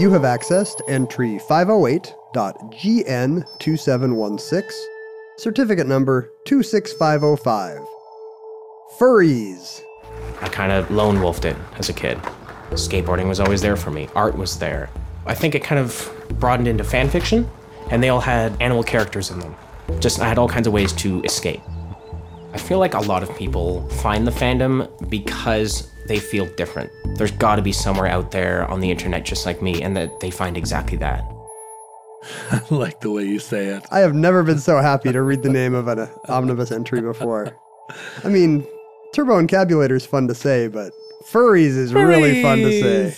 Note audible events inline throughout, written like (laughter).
You have accessed entry 508.GN2716, certificate number 26505. Furries. I kind of lone wolfed it as a kid. Skateboarding was always there for me, art was there. I think it kind of broadened into fan fiction, and they all had animal characters in them. Just, I had all kinds of ways to escape. I feel like a lot of people find the fandom because they feel different. There's got to be somewhere out there on the internet just like me, and that they find exactly that. (laughs) I like the way you say it. I have never been so happy to read the name of an omnibus entry before. I mean, turbo encabulator is fun to say, but furries is really fun to say.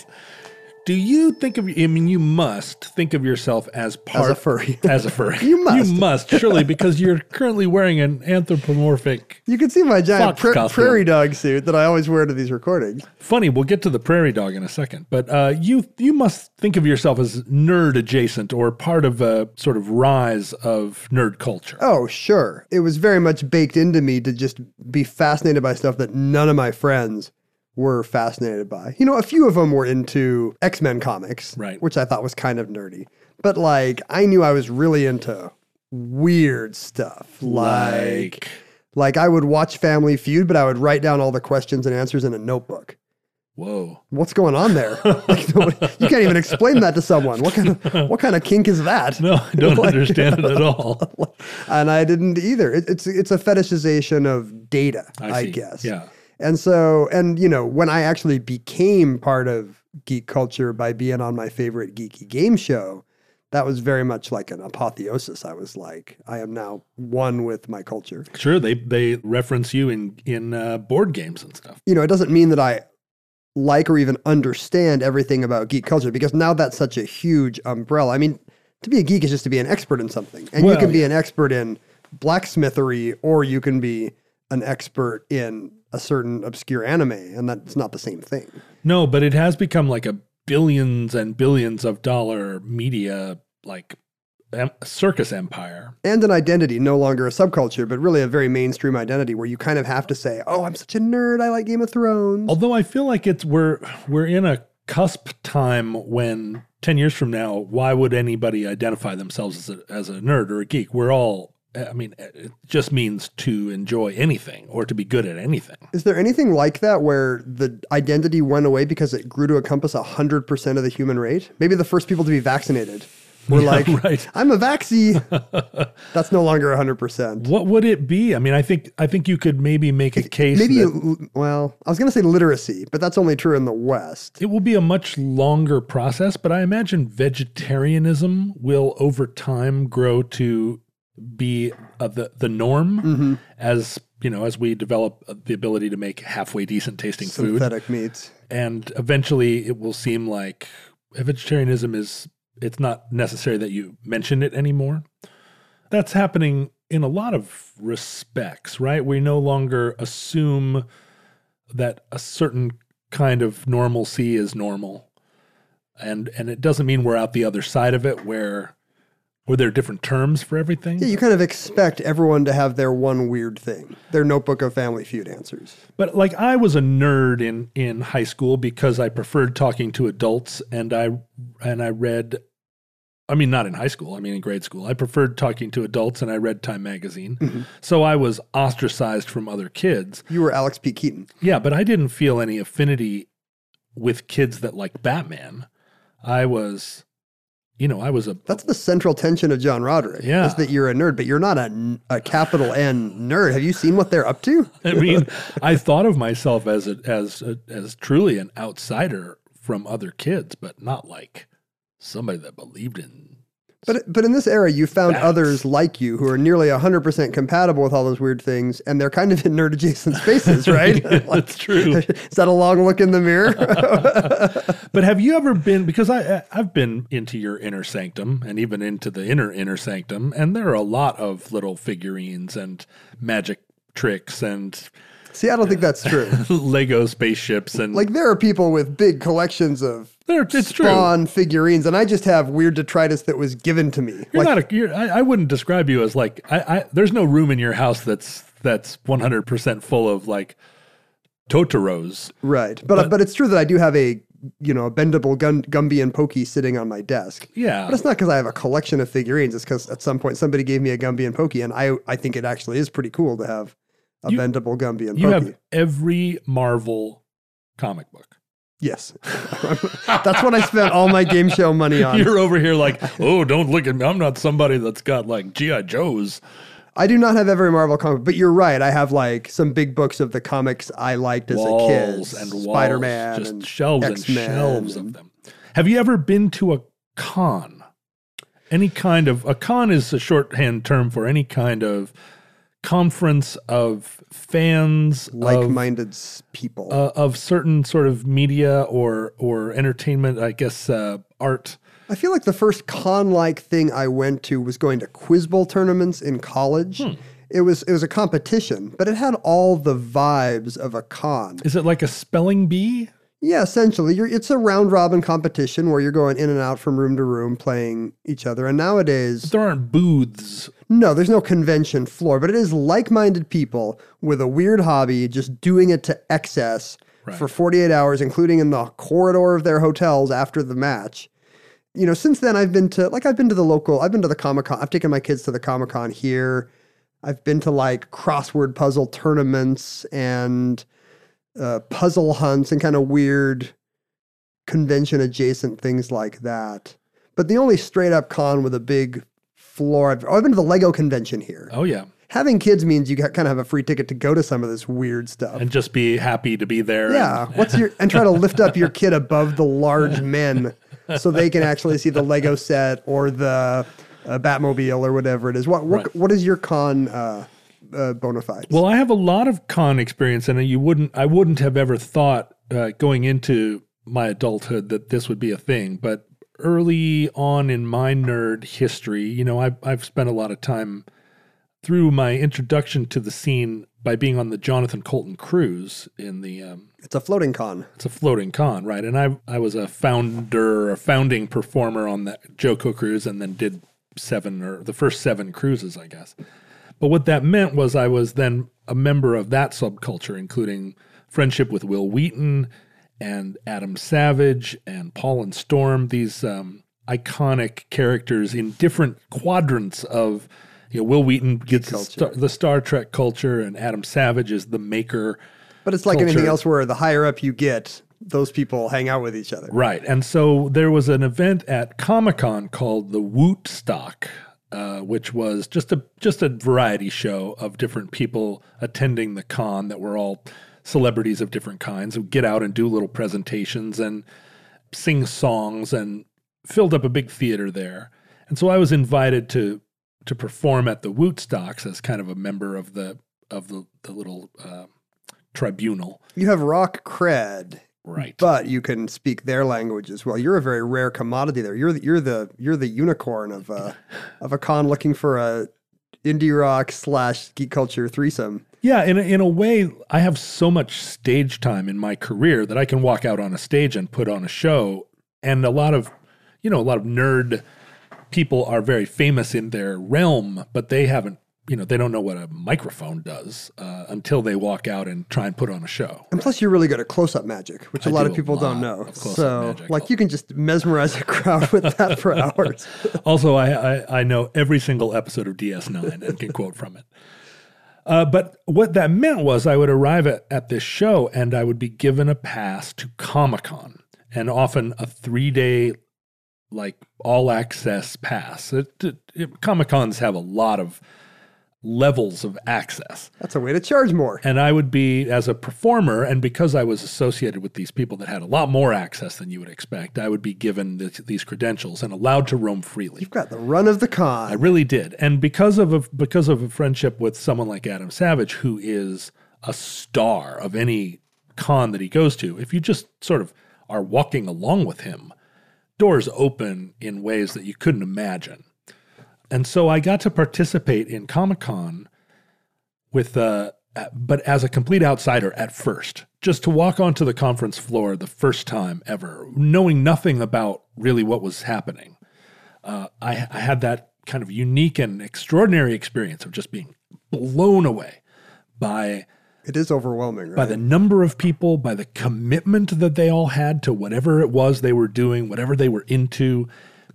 Do you think of? I mean, you must think of yourself as part (laughs) As a furry. As a furry, You must. You must surely because you're currently wearing an anthropomorphic. You can see my giant pra- prairie dog suit that I always wear to these recordings. Funny, we'll get to the prairie dog in a second, but uh, you you must think of yourself as nerd adjacent or part of a sort of rise of nerd culture. Oh, sure. It was very much baked into me to just be fascinated by stuff that none of my friends were fascinated by. You know, a few of them were into X Men comics, Right. which I thought was kind of nerdy. But like, I knew I was really into weird stuff. Like, like I would watch Family Feud, but I would write down all the questions and answers in a notebook. Whoa. What's going on there? (laughs) Like, nobody- you can't even explain that to someone. What kind of (laughs) what kind of kink is that? No, I don't (laughs) Like, understand it at all. and I didn't either. It, it's it's a fetishization of data, I I, guess. Yeah. And so, and you know, when I actually became part of geek culture by being on my favorite geeky game show, that was very much like an apotheosis. I was like, I am now one with my culture. Sure, they they reference you in in uh, board games and stuff. You know, it doesn't mean that I like or even understand everything about geek culture because now that's such a huge umbrella. I mean, to be a geek is just to be an expert in something, and you Well, can be an expert in blacksmithery, or you can be an expert in a certain obscure anime, and that's not the same thing. No, but it has become like a billions and billions of dollar media like em- circus empire. And an identity, no longer a subculture, but really a very mainstream identity where you kind of have to say, "Oh, I'm such a nerd. I like Game of Thrones." Although I feel like it's we're we're in a cusp time when 10 years from now why would anybody identify themselves as a, as a nerd or a geek? We're all Uh, I mean uh, it just means to enjoy anything or to be good at anything. Is there anything like that where the identity went away because it grew to encompass 100% of the human rate? Maybe the first people to be vaccinated were Yeah, like, (laughs) right. I'm a vaxie. (laughs) That's no longer 100%. What would it be? I mean, I think I think you could maybe make a case Maybe, that well, I was going to say literacy, but that's only true in the West. it will be a much longer process, but I imagine vegetarianism will over time grow to be uh, the the norm Mm-hmm. as you know as we develop uh, the ability to make halfway decent tasting food, Synthetic meats. and eventually it will seem like vegetarianism is it's not necessary that you mention it anymore. That's happening in a lot of respects, right? We no longer assume that a certain kind of normalcy is normal. And and it doesn't mean we're out the other side of it where Were there different terms for everything? Yeah, you kind of expect everyone to have their one weird thing, their notebook of Family Feud answers. But like I was a nerd in in high school because I preferred talking to adults and I and I read I mean not in high school, I mean in grade school. I preferred talking to adults and I read Time magazine. Mm-hmm. So I was ostracized from other kids. You were Alex P. Keaton. Yeah, but I didn't feel any affinity with kids that like Batman. I was you know, I was a That's the central tension of John Roderick. Yeah. Is that you're a nerd, but you're not a, a capital N nerd. Have you seen what they're up to? (laughs) I mean, I thought of myself as a, as a, as truly an outsider from other kids, but not like somebody that believed in. But but in this era, you found Facts. others like you who are nearly 100% compatible with all those weird things, and they're kind of in nerd adjacent spaces, (laughs) right? Like, That's (laughs) true. is that a long look in the mirror? (laughs) But have you ever been? Because I- I've been into your inner sanctum and even into the inner inner sanctum, and there are a lot of little figurines and magic tricks and See, I don't think that's true. (laughs) Lego spaceships and Like there are people with big collections of there, it's true. Spawn figurines, and I just have weird detritus that was given to me. You're like, not a. You're, I, I wouldn't describe you as like. I, I. There's no room in your house that's that's 100 percent full of like Totoros. right, but, but it's true that I do have a you know a bendable Gun, Gumby and Pokey sitting on my desk. Yeah. But it's not because I have a collection of figurines. It's because at some point somebody gave me a Gumby and Pokey, and I I think it actually is pretty cool to have a You- bendable Gumby and You Pokey. have every Marvel comic book. yes, (laughs) that's what I spent all my game show money on. You're over here like, oh, don't look at me. I'm not somebody that's got like GI Joes. I do not have every Marvel comic, but you're right. I have like some big books of the comics I liked as walls a kid, and Spider Man, just and shelves X-Men and shelves and- of them. Have you ever been to a con? Any kind of a con is a shorthand term for any kind of conference of fans like-minded s- people. uh, of certain sort of media or or entertainment. I guess uh, art. I feel like the first con-like thing I went to was going to quiz bowl tournaments in college. Hmm. It was it was a competition, but it had all the vibes of a con. Is it like a spelling bee? Yeah, essentially, you're, it's a round robin competition where you're going in and out from room to room playing each other. And nowadays, There aren't booths. no, there's no convention floor, but it is like-minded people with a weird hobby just doing it to excess Right. for 48 hours, including in the corridor of their hotels after the match. You know, since then I've been to like I've been to the local, I've been to the Comic Con. I've taken my kids to the Comic Con here. I've been to like crossword puzzle tournaments and uh, puzzle hunts and kind of weird convention adjacent things like that. But the only straight up con with a big floor, I've, oh, I've been to the Lego convention here. Oh yeah, Having kids means you kind of have a free ticket to go to some of this weird stuff. and just be happy to be there. and- Yeah. What's your and try to lift up your kid above the large men so they can actually see the Lego set or the uh, Batmobile or whatever it is. What what, Right. what is your con uh, uh, bona fides? Well, I have a lot of con experience, and you wouldn't. I wouldn't have ever thought uh, going into my adulthood that this would be a thing. But early on in my nerd history, you know, I've I've spent a lot of time through my introduction to the scene by being on the Jonathan Coulton cruise in the. Um, it's a floating con. it's a floating con, right? And I I was a founder, a founding performer on that JoCo cruise, and then did seven or the first seven cruises, I guess. But what that meant was I was then a member of that subculture, including friendship with Wil Wheaton and Adam Savage and Paul and Storm, these um, iconic characters in different quadrants of. You know, Wil Wheaton gets the Star, the Star Trek culture, and Adam Savage is the maker But it's like anything else where the higher up you get, those people hang out with each other. Right. And so there was an event at Comic Con called the Wootstock, uh, which was just a just a variety show of different people attending the con that were all celebrities of different kinds who get out and do little presentations and sing songs and filled up a big theater there. And so I was invited to to perform at the Wootstocks as kind of a member of the of the, the little uh, tribunal. You have rock cred, Right. but you can speak their language as well. You're a very rare commodity there. You're the, you're the you're the unicorn of a of a con looking for a indie rock slash geek culture threesome. Yeah, in a, in a way, I have so much stage time in my career that I can walk out on a stage and put on a show, and a lot of, you know, a lot of nerd people are very famous in their realm, but they haven't, you know, they don't know what a microphone does uh, until they walk out and try and put on a show. And plus, you're really good at close-up magic, which a I lot do of a people don't know. So, magic. like, you can just mesmerize a crowd with that for (laughs) hours. Also, I, I, I know every single episode of DS9 and can quote from it. Uh, but what that meant was I would arrive at, at this show and I would be given a pass to Comic Con and often a three day, like all access pass. Comic Cons have a lot of levels of access. That's a way to charge more. And I would be, as a performer, and because I was associated with these people that had a lot more access than you would expect, I would be given this, these credentials and allowed to roam freely. You've got the run of the con. I really did, and because of a, because of a friendship with someone like Adam Savage, who is a star of any con that he goes to, if you just sort of are walking along with him, doors open in ways that you couldn't imagine. And so I got to participate in Comic Con with, uh, but as a complete outsider at first, just to walk onto the conference floor the first time ever, knowing nothing about really what was happening. Uh, I, I had that kind of unique and extraordinary experience of just being blown away by It is overwhelming, right? by the number of people, by the commitment that they all had to whatever it was they were doing, whatever they were into.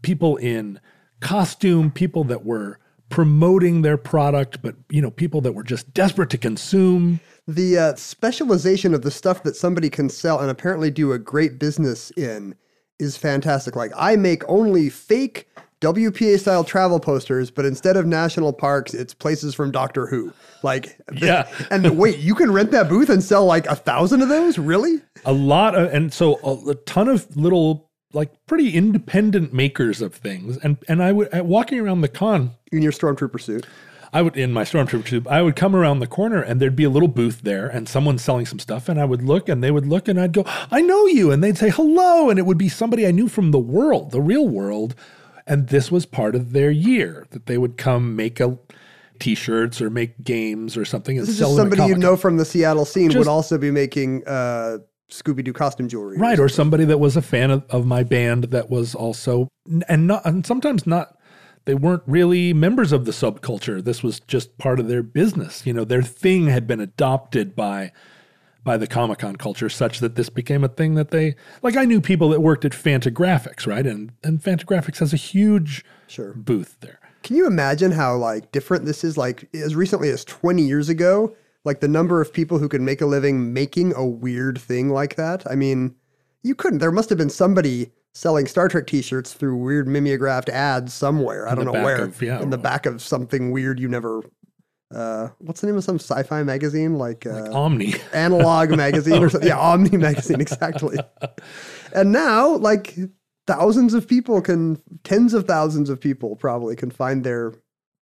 People in costume, people that were promoting their product, but you know, people that were just desperate to consume. the uh, specialization of the stuff that somebody can sell and apparently do a great business in is fantastic. Like I make only fake WPA style travel posters, but instead of national parks, it's places from Doctor Who. Like, Yeah. (laughs) and wait, you can rent that booth and sell like a thousand of those? Really? A lot of, and so a, a ton of little, like pretty independent makers of things. And and I would, walking around the con, In your stormtrooper suit. I would in my stormtrooper tube. I would come around the corner and there'd be a little booth there, and someone selling some stuff, and I would look, and they would look, and I'd go, "I know you," and they'd say hello, and it would be somebody I knew from the world, the real world, and this was part of their year that they would come make a t-shirts or make games or something and This is sell just somebody you know from the Seattle scene Just- would also be making uh, Scooby Doo costume jewelry. right or somebody that was a fan of, of my band that was also and not and sometimes not they weren't really members of the subculture this was just part of their business you know their thing had been adopted by by the comic-con culture such that this became a thing that they like i knew people that worked at fantagraphics right and and fantagraphics has a huge Sure. booth there Can you imagine how like different this is? Like as recently as 20 years ago, like the number of people who could make a living making a weird thing like that. I mean, you couldn't. There must have been somebody selling Star Trek T-shirts through weird mimeographed ads somewhere. I don't know where. of- yeah. in the back of something weird you never. Uh, what's the name of some sci-fi magazine like? Uh, omni (laughs) analog magazine or something. Yeah, Omni (laughs) magazine, exactly. and now, like thousands of people can, tens of thousands of people probably can find their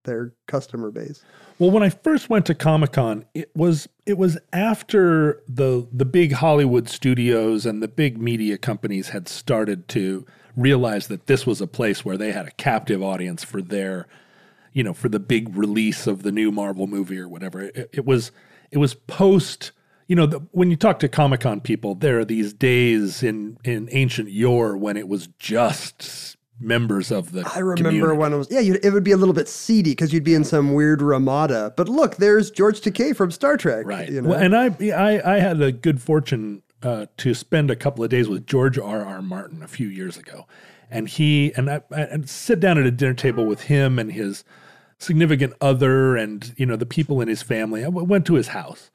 their customer base. Well, when I first went to Comic Con, it was it was after the the big Hollywood studios and the big media companies had started to realize that this was a place where they had a captive audience for their, you know, for the big release of the new Marvel movie or whatever. It, it was it was post. You know, the, when you talk to Comic Con people, there are these days in in ancient yore when it was just members of the. I remember community. when it was, yeah, you it would be a little bit seedy because you'd be in some weird Ramada. But look, there's George Takei from Star Trek. Right. You know? Well, and I, I I had the good fortune uh, to spend a couple of days with George R. R. Martin a few years ago, and he and I and sit down at a dinner table with him and his significant other and you know the people in his family. I w- went to his house,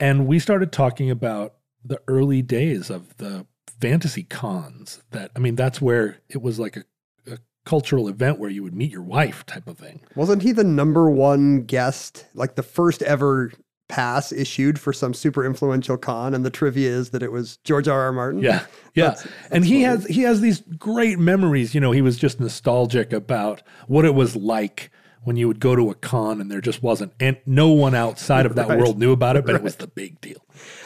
and we started talking about the early days of the fantasy cons. That I mean, that's where it was like a, a cultural event where you would meet your wife type of thing. Wasn't he the number one guest, like the first ever pass issued for some super influential con? And the trivia is that it was George R. R. Martin. Yeah, yeah. That's- and he funny. has he has these great memories. You know, he was just nostalgic about what it was like when you would go to a con and there just wasn't and no one outside of that Right. world knew about it, but it was the big deal.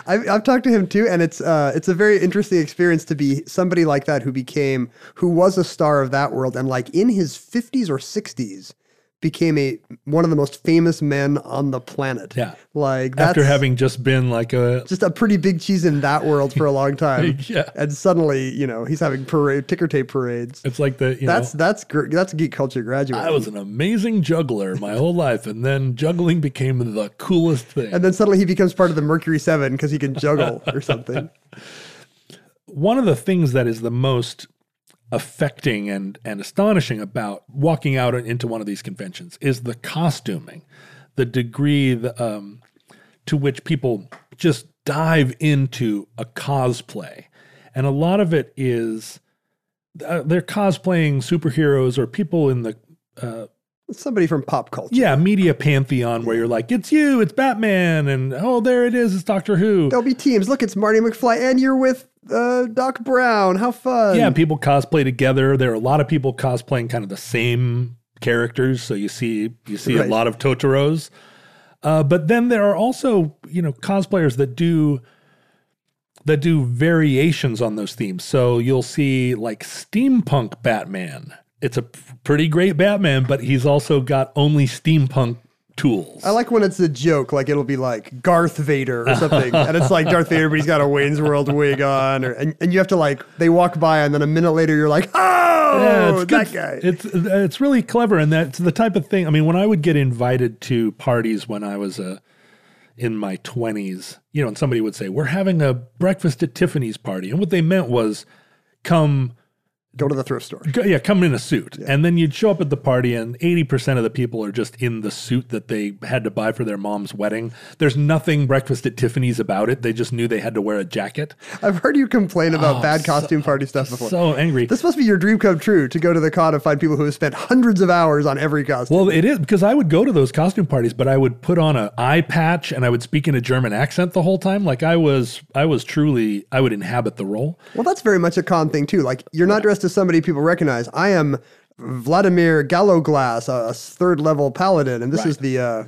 I've, I've talked to him too, and it's uh, it's a very interesting experience to be somebody like that who became who was a star of that world, and like in his fifties or sixties, became a one of the most famous men on the planet. Yeah. Like that's After having just been like a just a pretty big cheese in that world for a long time. (laughs) Yeah. And suddenly, you know, he's having parade ticker tape parades. it's like the you That's know that's gr- that's geek culture graduate. I was an amazing juggler my whole life, and then juggling became the coolest thing. and then suddenly he becomes part of the Mercury Seven because he can juggle or something. (laughs) one of the things that is the most affecting and, and astonishing about walking out into one of these conventions is the costuming, the degree the, um, to which people just dive into a cosplay. And a lot of it is uh, they're cosplaying superheroes or people in the Somebody from pop culture. yeah media pantheon where you're like it's you it's batman and oh there it is it's doctor who There'll be teams. Look, it's Marty McFly, and you're with uh, Doc Brown. How fun! Yeah, people cosplay together. There are a lot of people cosplaying kind of the same characters. So you see you see Right. a lot of Totoros. Uh, but then there are also, you know, cosplayers that do that do variations on those themes. So you'll see like steampunk Batman. It's a pretty great Batman, but he's also got only steampunk tools. I like when it's a joke, like it'll be like Garth Vader or something, and it's like Darth Vader, but he's got a Wayne's World wig on, or, and, and you have to like they walk by, and then a minute later you're like, oh, Yeah, it's that good. guy. It's it's really clever, and that's the type of thing. I mean, when I would get invited to parties when I was uh, in my twenties, you know, and somebody would say, "We're having a breakfast at Tiffany's party," and what they meant was, "Come." Go to the thrift store. Go, yeah, come in a suit. And then you'd show up at the party, and 80% of the people are just in the suit that they had to buy for their mom's wedding. There's nothing breakfast at Tiffany's about it. They just knew they had to wear a jacket. I've heard you complain about oh, bad costume party stuff before. Oh, So angry. this must be your dream come true to go to the con and find people who have spent hundreds of hours on every costume. Well, it is because I would go to those costume parties, but I would put on an eye patch and I would speak in a German accent the whole time. Like I was, I was truly, I would inhabit the role. Well, that's very much a con thing too. Like you're not dressed as somebody people recognize. I am Vladimir Gallowglass, a, a third level paladin, and this is the. Uh,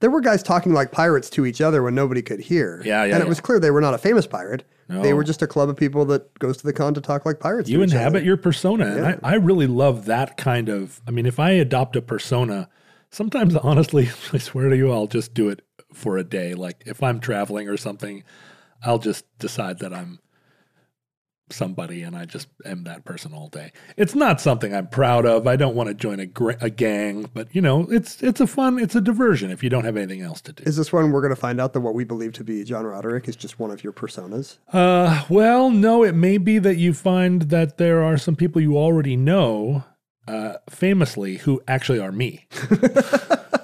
there were guys talking like pirates to each other when nobody could hear. Yeah, yeah, And it yeah. was clear they were not a famous pirate. No. They were just a club of people that goes to the con to talk like pirates. You to each inhabit other. your persona, and I, I really love that kind of. I mean, if I adopt a persona, sometimes (laughs) honestly, I swear to you, I'll just do it for a day. Like if I'm traveling or something, I'll just decide that I'm somebody and I just am that person all day. It's not something I'm proud of. I don't want to join a, gr- a gang, but you know, it's it's a fun, it's a diversion if you don't have anything else to do. Is this one we're going to find out that what we believe to be John Roderick is just one of your personas? Uh, well, no, it may be that you find that there are some people you already know, uh, famously, who actually are me. (laughs)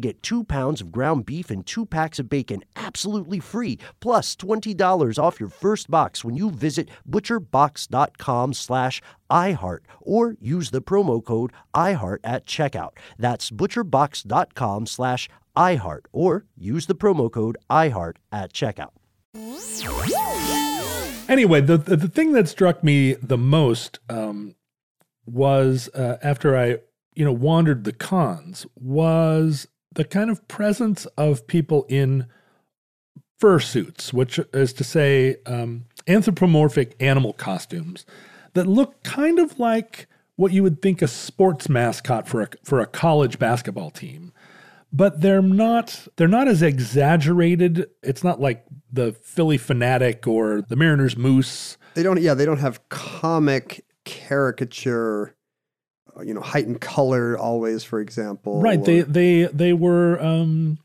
get two pounds of ground beef and two packs of bacon absolutely free, plus $20 off your first box when you visit butcherbox.com slash iHeart or use the promo code iHeart at checkout. That's butcherbox.com slash iHeart or use the promo code iHeart at checkout. Anyway, the, the the thing that struck me the most um, was uh, after I you know wandered the cons was the kind of presence of people in fursuits, which is to say um, anthropomorphic animal costumes that look kind of like what you would think a sports mascot for a for a college basketball team but they're not they're not as exaggerated. It's not like the Phillie Phanatic or the Mariners moose. They don't. Yeah, they don't have comic caricature. Uh, You know, heightened color always, for example. Right. They or- they they were um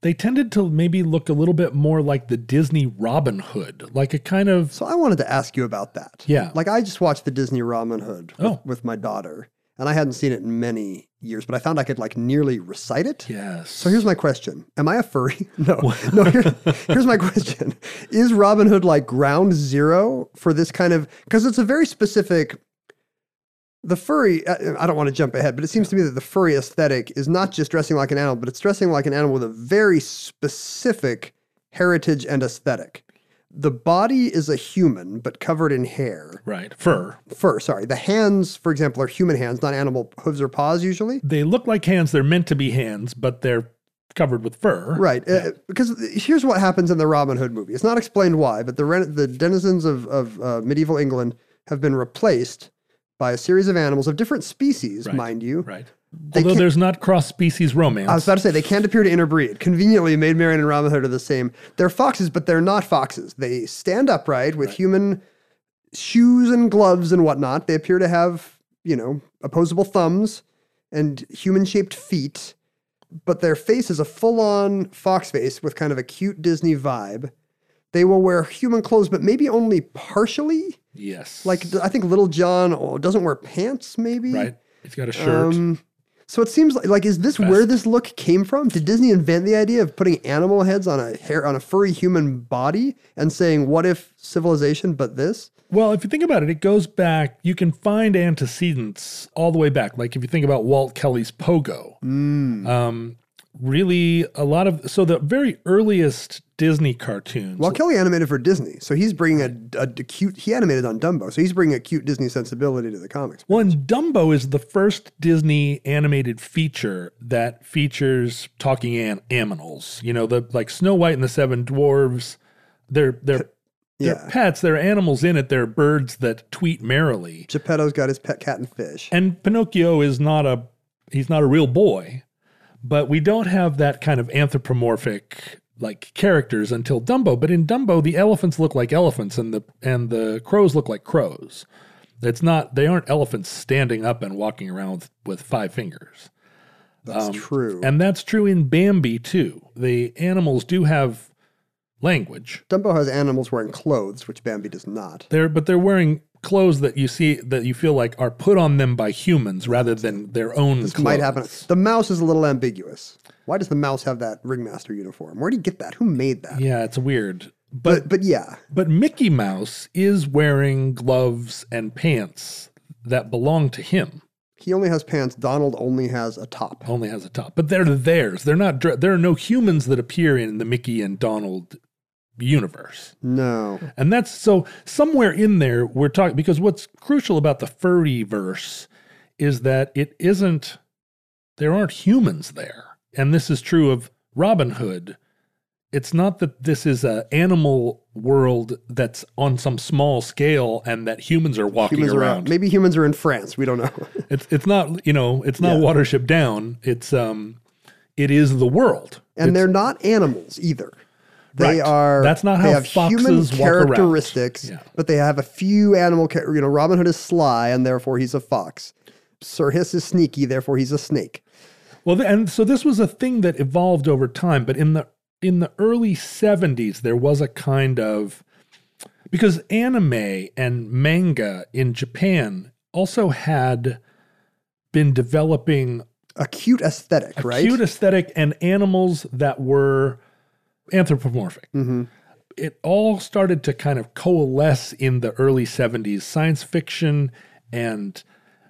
they tended to maybe look a little bit more like the Disney Robin Hood, like a kind of So I wanted to ask you about that. Yeah. Like I just watched the Disney Robin Hood with, Oh. with my daughter, and I hadn't seen it in many years, but I found I could like nearly recite it. Yes. So here's my question: Am I a furry? (laughs) No, (laughs) no. Here, here's my question: Is Robin Hood like ground zero for this kind of? Because it's a very specific. The furry. I I don't want to jump ahead, but it seems to me that the furry aesthetic is not just dressing like an animal, but it's dressing like an animal with a very specific heritage and aesthetic. The body is a human, but covered in hair. right. Fur. Fur, sorry. The hands, for example, are human hands, not animal hooves or paws usually. They look like hands. They're meant to be hands, but they're covered with fur. Right. Uh, because here's what happens in the Robin Hood movie. It's not explained why, but the the denizens of, of uh, medieval England have been replaced by a series of animals of different species, Right. mind you. Right. They Although there's not cross species romance. I was about to say they can't appear to interbreed. Conveniently, Maid Marian and Robin Hood are the same. They're foxes, but they're not foxes. They stand upright with human shoes and gloves and whatnot. They appear to have, you know, opposable thumbs and human shaped feet, but their face is a full on fox face with kind of a cute Disney vibe. They will wear human clothes, but maybe only partially. yes. Like, I think Little John oh, doesn't wear pants, maybe. right. He's got a shirt. Um, so it seems like, like is this where this look came from? Did Disney invent the idea of putting animal heads on a hair on a furry human body and saying, "What if civilization but this?" Well, if you think about it, it goes back. You can find antecedents all the way back. Like if you think about Walt Kelly's Pogo, um, really a lot of so the very earliest Disney cartoons. Well, Kelly animated for Disney, so he's bringing a, a, a cute. He animated on Dumbo, so he's bringing a cute Disney sensibility to the comics. Well, and Dumbo is the first Disney animated feature that features talking an- animals. You know, the like Snow White and the Seven Dwarves. They're they're they're Yeah. pets. There are animals in it. They're birds that tweet merrily. Geppetto's got his pet cat and fish. And Pinocchio is not a he's not a real boy, but we don't have that kind of anthropomorphic like characters until Dumbo. But in Dumbo, the elephants look like elephants and the and the crows look like crows. It's not they aren't elephants standing up and walking around with, with five fingers. That's true. Um, And that's true in Bambi too. The animals do have language. Dumbo has animals wearing clothes, which Bambi does not. They're but they're wearing clothes that you see that you feel like are put on them by humans rather than their own This clothes. might happen. The mouse is a little ambiguous. Why does the mouse have that ringmaster uniform? Where would he get that? Who made that? Yeah, it's weird. But But but yeah, but Mickey Mouse is wearing gloves and pants that belong to him. he only has pants. Donald only has a top. Only has a top, but they're theirs. They're not. There are no humans that appear in the Mickey and Donald universe. No. And that's so somewhere in there we're talking because what's crucial about the furry verse is that it isn't there aren't humans there. And this is true of Robin Hood. It's not that this is a animal world that's on some small scale and that humans are walking Humans around. out. Maybe humans are in France. We don't know. (laughs) It's it's not, you know, it's not Yeah. Watership Down. It's um it is the world. and It's- they're not animals either. They Right. are. That's not how they have human characteristics, Yeah. but they have a few animal. Char- you know, Robin Hood is sly, and therefore he's a fox. Sir Hiss is sneaky, therefore he's a snake. Well, and so this was a thing that evolved over time, but in the in the early 70s there was a kind of because anime and manga in Japan also had been developing A cute aesthetic, a right? cute aesthetic and animals that were anthropomorphic. Mm-hmm. It all started to kind of coalesce in the early 70s. Science fiction and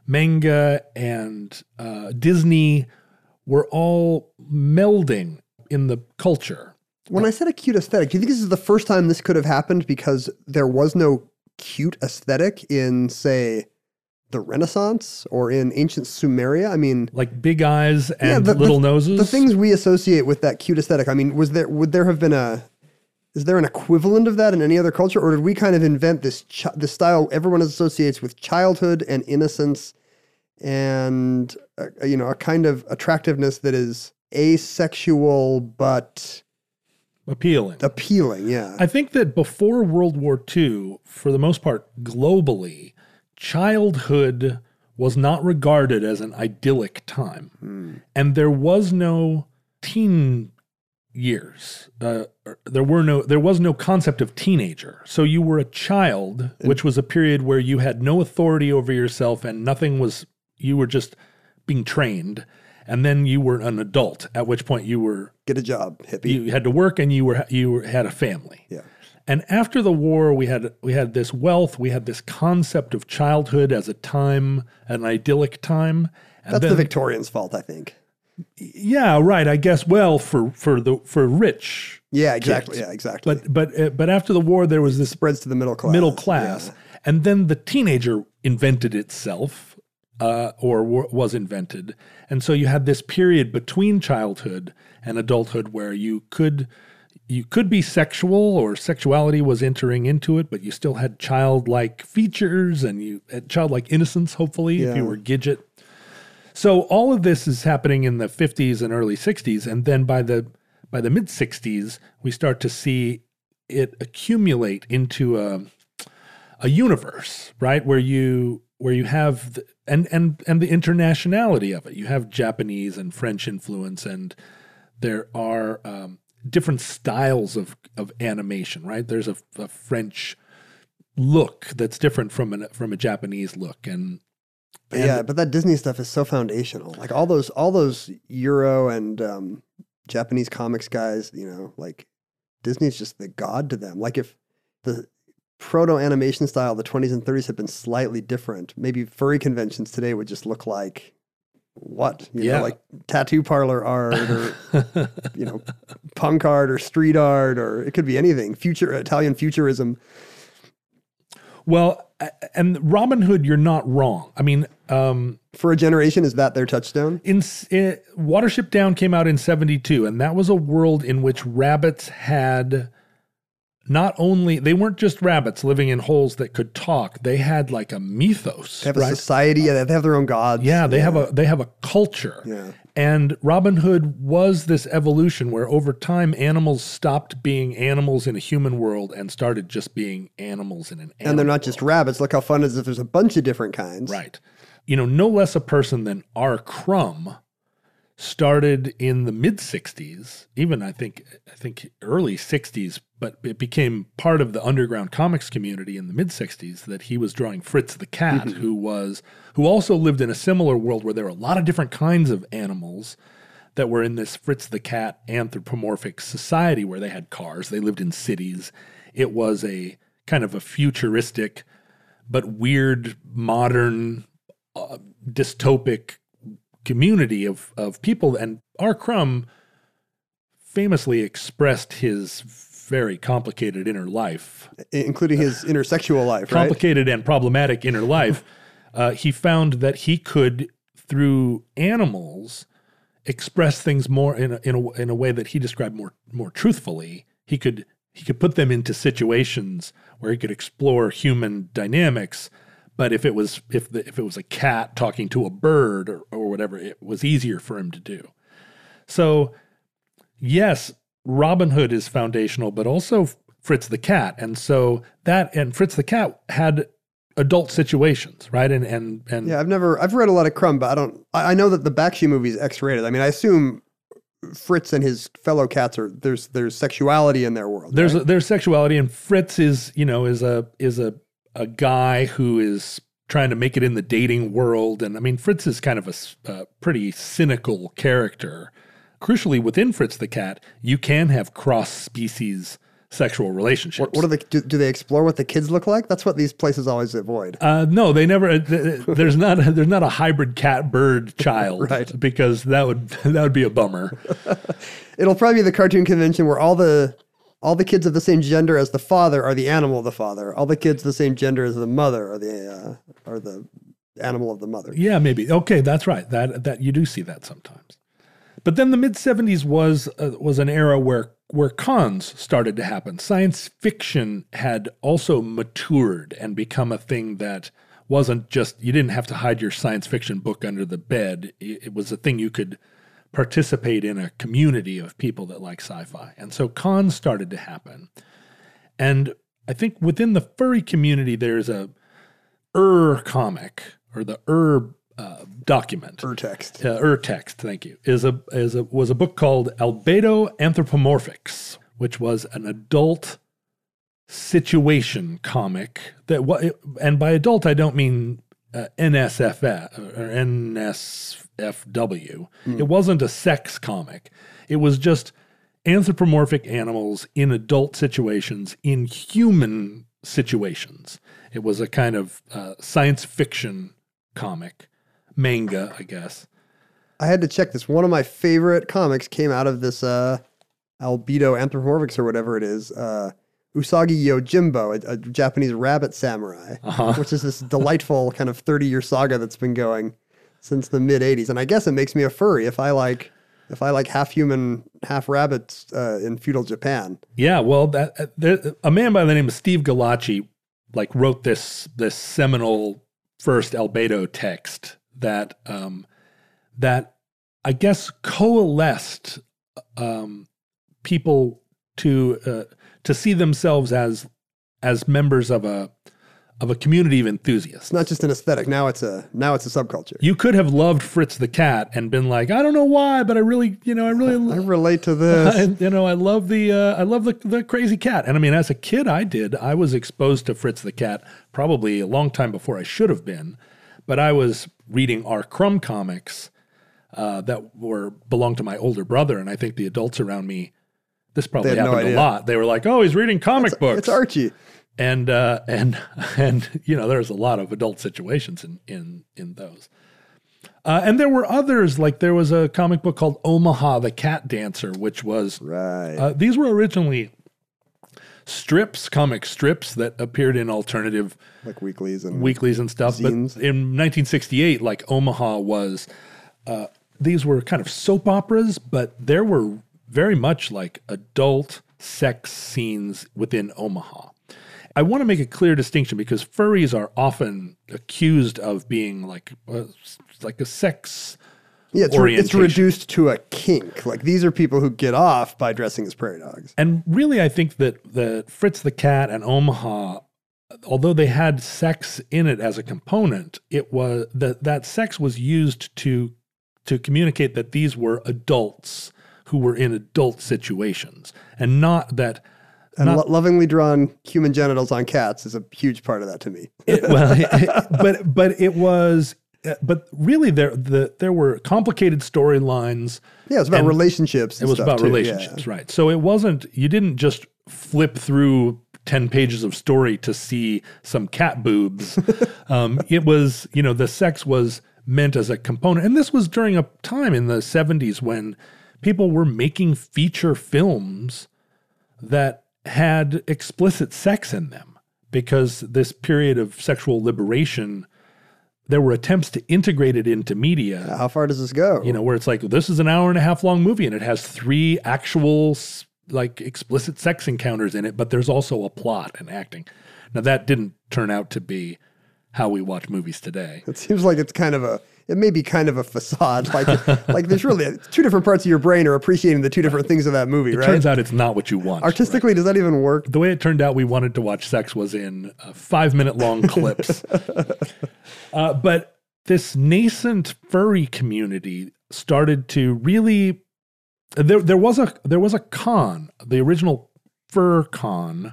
manga and uh, Disney were all melding in the culture. When I said a cute aesthetic, do you think this is the first time this could have happened because there was no cute aesthetic in, say, the Renaissance or in ancient Sumeria? I mean, Like big eyes and yeah, the- the- little noses. The things we associate with that cute aesthetic. I mean, was there would there have been a is there an equivalent of that in any other culture, or did we kind of invent this this style everyone associates with childhood and innocence, and uh, you know a kind of attractiveness that is asexual but appealing. appealing? Yeah, I think that before World War II, for the most part, globally, childhood was not regarded as an idyllic time. And there was no teen years. Uh, there were no there was no concept of teenager. So you were a child, which was a period where you had no authority over yourself and nothing was you were just being trained, and then you were an adult. At which point you were Get a job, hippie. you had to work and you were you were, had a family. yeah. And after the war, we had we had this wealth, we had this concept of childhood as a time, an idyllic time. And That's then, the Victorians' fault, I think. Yeah, right. I guess. Well, for for the for rich, Yeah, exactly. kids. Yeah, exactly. but but uh, but after the war, there was this spreads to the middle class. middle class, and then the teenager invented itself, uh, or w- was invented, and so you had this period between childhood and adulthood where you could you could be sexual or sexuality was entering into it, but you still had childlike features and you had childlike innocence. Hopefully, if you were Gidget. So all of this is happening in the 50s and early 60s, and then by the by the mid 60s, we start to see it accumulate into a a universe, right? Where you where you have the, and and and the internationality of it. You have Japanese and French influence, and there are um, different styles of of animation, right? There's a, a French look that's different from an from a Japanese look, and But yeah, but that Disney stuff is so foundational. Like all those, all those Euro and um, Japanese comics guys, you know, like Disney's just the god to them. Like if the proto animation style of the 20s and 30s had been slightly different, maybe furry conventions today would just look like what? You Yeah. know, like tattoo parlor art or you know, (laughs) punk art or street art or it could be anything. Future Italian futurism. well, and Robin Hood, you're not wrong. I mean, um, For a generation, is that their touchstone? in, in Watership Down came out in 72 and that was a world in which rabbits had not only they weren't just rabbits living in holes that could talk they had like a mythos They have a right society, yeah, they have their own gods. yeah they have a they have a culture Yeah. and Robin Hood was this evolution where over time animals stopped being animals in a human world and started just being animals in an animal And they're not just rabbits. Look how fun it is if there's a bunch of different kinds. Right. You know, no less a person than R. Crumb started in the mid 60s, even I think I think early 60s, but it became part of the underground comics community in the mid 60s that he was drawing Fritz the cat, who was who also lived in a similar world where there were a lot of different kinds of animals that were in this Fritz the cat anthropomorphic society where they had cars, they lived in cities. It was a kind of a futuristic but weird modern uh, dystopic community of of people and R. Crumb famously expressed his very complicated inner life. Including his intersexual life, right? complicated and problematic inner life. (laughs) Uh, he found that he could through animals express things more in a, in a, in a way that he described more more truthfully. He could he could put them into situations where he could explore human dynamics but if it was if the, if it was a cat talking to a bird or, or whatever it was easier for him to do. So yes robin hood is foundational but also fritz the cat and so that and fritz the cat had adult situations right and and and Yeah, I've never, I've read a lot of Crumb, but I don't, I I know that the Bakshi movie is X-rated. I mean, I assume Fritz and his fellow cats are, there's, there's sexuality in their world. there's right? there's sexuality and fritz is you know is a is a a guy who is trying to make it in the dating world and i mean fritz is kind of a pretty cynical character crucially within fritz the cat you can have cross species sexual relationships what, what are the, do, do they explore what the kids look like? That's what these places always avoid. uh, no, they never. uh, There's not. A, (laughs) there's not a hybrid cat bird (laughs) child, Right. Because that would (laughs) that would be a bummer. It'll probably be the cartoon convention where all the, all the kids of the same gender as the father are the animal of the father. All the kids the same gender as the mother are the, uh, are the animal of the mother. Yeah, maybe. Okay, that's right. That that you do see that sometimes. But then the mid '70s was uh, was an era where where cons started to happen. Science fiction had also matured and become a thing that wasn't just you didn't have to hide your science fiction book under the bed. It, was a thing you could participate in a community of people that like sci-fi. And so cons started to happen. And I think within the furry community there's a Ur comic or the Ur uh, document. Urtext. Uh, or text, thank you, is a is a was a book called Albedo Anthropomorphics, which was an adult situation comic that what and by adult I don't mean uh, NSFF or NSFW. It wasn't a sex comic. It was just anthropomorphic animals in adult situations, in human situations. It was a kind of uh, science fiction comic, manga, I guess. I had to check this. One of my favorite comics came out of this uh, albedo anthropomorphics or whatever it is. Uh, Usagi Yojimbo, a, a Japanese rabbit samurai, which is this delightful (laughs) kind of 30 year saga that's been going since the mid 80s. And I guess it makes me a furry if I like if I like half human, half rabbits uh, in feudal Japan. Yeah, well, that uh, there, a man by the name of Steve Gallacci like wrote this this seminal first albedo text that um, that I guess coalesced um, people to uh, to see themselves as as members of a of a community of enthusiasts. It's not just an aesthetic. Now it's a now it's a subculture. You could have loved Fritz the cat and been like, I don't know why, but I really, you know, I really, I relate to (laughs) this. I, you know, I love the uh, I love the the crazy cat. And I mean, as a kid, I did. I was exposed to Fritz the cat probably a long time before I should have been, but I was reading R. Crumb comics uh, that were belonged to my older brother, and I think the adults around me. This probably had no happened a lot. They were like, "Oh, he's reading comic books." It's Archie. and uh, and (laughs) and you know there's a lot of adult situations in in in those. Uh, and there were others like there was a comic book called Omaha the Cat Dancer, which was Right. uh, these were originally strips, comic strips that appeared in alternative like weeklies and weeklies and stuff. Zines. But in 1968, like Omaha was, uh, these were kind of soap operas, but there were very much like adult sex scenes within Omaha. I want to make a clear distinction because furries are often accused of being like uh, like a sex. Yeah, it's, re- it's reduced to a kink. Like these are people who get off by dressing as prairie dogs. And really, I think that the Fritz the Cat and Omaha, although they had sex in it as a component, it was that that sex was used to to communicate that these were adults who were in adult situations, and not that. And not, lo- lovingly drawn human genitals on cats is a huge part of that to me. it- well, (laughs) but but it was, but really there the there were complicated storylines. Yeah, it was about And relationships. It was about too, yeah. relationships, right? So it wasn't. You didn't just flip through ten pages of story to see some cat boobs. (laughs) um, it was, you know, the sex was meant as a component, and this was during a time in the '70s when people were making feature films that had explicit sex in them because this period of sexual liberation. There were attempts to integrate it into media How far does this go? you know, where it's like this is an hour and a half long movie and it has three actual like explicit sex encounters in it, but there's also a plot and acting. Now that didn't turn out to be how we watch movies today. it seems like it's kind of a. It may be kind of a facade. (laughs) Like, like there's really two different parts of your brain are appreciating the two different things of that movie, It right? turns out it's not what you want. Artistically, does that even work? the way it turned out, we wanted to watch sex was in uh, five minute long (laughs) clips. uh, but this nascent furry community started to really. There, there was a there was a con. The original fur con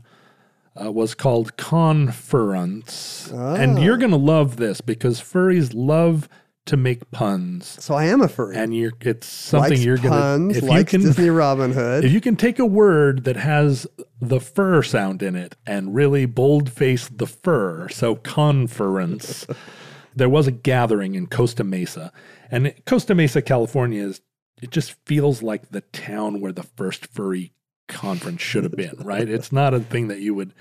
uh, was called ConFurence, and you're gonna love this because furries love to make puns, So I am a furry. and you're it's something likes you're gonna puns, if likes you can Disney Robin Hood. if you can take a word that has the fur sound in it and really boldface the fur, so ConFurence, (laughs) there was a gathering in Costa Mesa. And Costa Mesa, California is, it just feels like the town where the first furry conference should have been, (laughs) right? It's not a thing that you would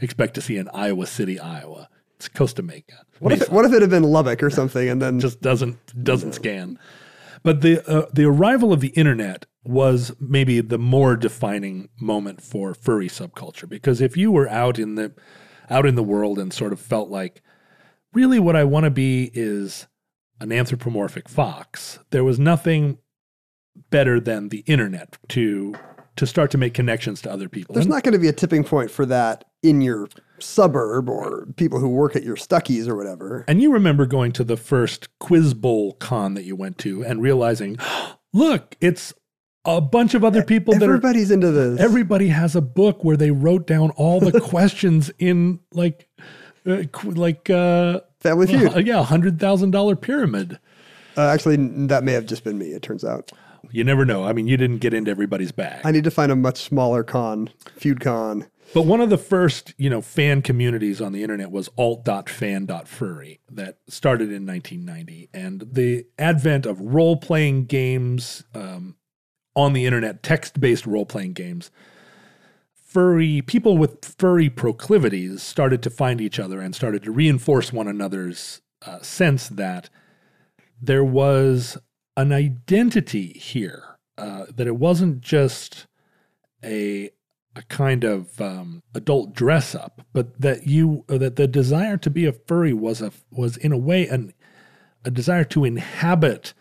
expect to see in Iowa City, Iowa. It's Costa Mesa. what, if it, what if it had been Lubbock or something, and then just doesn't doesn't scan. But the uh, the arrival of the internet was maybe the more defining moment for furry subculture because if you were out in the out in the world and sort of felt like really what I want to be is an anthropomorphic fox, there was nothing better than the internet to to start to make connections to other people. there's And- not going to be a tipping point for that in your suburb or people who work at your Stuckey's or whatever. And you remember going to the first Quiz Bowl con that you went to and realizing, (gasps) look, it's a bunch of other people are Everybody's into this. everybody has a book where they wrote down all the (laughs) questions in like uh, like uh Family Feud. Uh, (laughs) yeah, a hundred thousand dollar pyramid. Uh, actually, that may have just been me. It turns out You never know. I mean, you didn't get into everybody's bag. I need to find a much smaller con, Feud Con. But one of the first, you know, fan communities on the internet was alt.fan.furry that started in 1990. And the advent of role playing games um, on the internet, text based role playing games, furry people with furry proclivities started to find each other and started to reinforce one another's uh, sense that there was an identity here, uh, that it wasn't just a a kind of um, adult dress up, but that you that the desire to be a furry was a was in a way an a desire to inhabit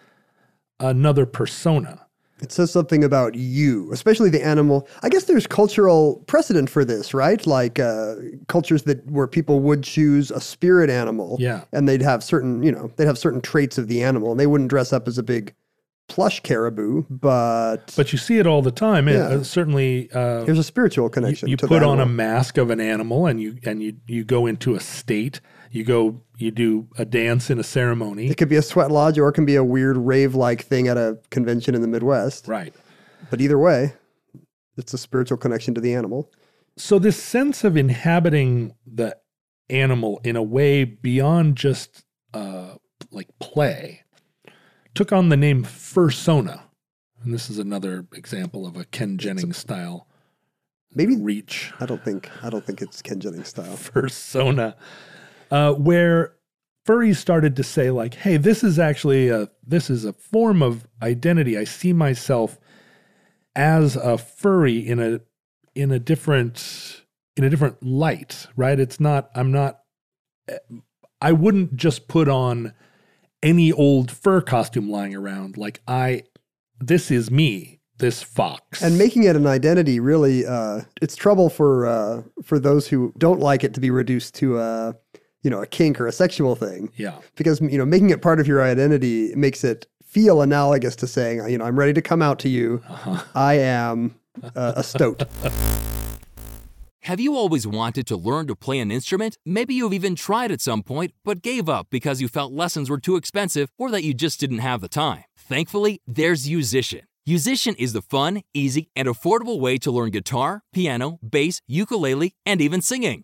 another persona. It says something about you, especially the animal. I guess there's cultural precedent for this, right? Like uh, cultures that where people would choose a spirit animal, Yeah. and they'd have certain, you know, they'd have certain traits of the animal, and they wouldn't dress up as a big plush caribou, but, But you see it all the time. and, Yeah. uh, certainly, uh, there's a spiritual connection. you to put on a mask of an animal, and you and you you go into a state. You go you do a dance in a ceremony. It could be a sweat lodge, or it can be a weird rave-like thing at a convention in the Midwest. Right. But either way, it's a spiritual connection to the animal. So this sense of inhabiting the animal in a way beyond just uh, like play took on the name fursona, and this is another example of a Ken Jennings style Maybe reach. I don't think I don't think it's Ken Jennings style. (laughs) Fursona, uh, where furries started to say like, "Hey, this is actually a this is a form of identity. I see myself as a furry in a in a different in a different light, right? It's not. I'm not. I wouldn't just put on any old fur costume lying around. Like I, this is me. This fox. And making it an identity really, uh, it's trouble for uh, for those who don't like it to be reduced to a, you know, a kink or a sexual thing. yeah. Because you know, making it part of your identity makes it feel analogous to saying, you know, I'm ready to come out to you. Uh-huh. I am uh, a stoat. (laughs) Have you always wanted to learn to play an instrument? Maybe you've even tried at some point, but gave up because you felt lessons were too expensive or that you just didn't have the time. Thankfully, there's Yousician. Yousician is the fun, easy, and affordable way to learn guitar, piano, bass, ukulele, and even singing.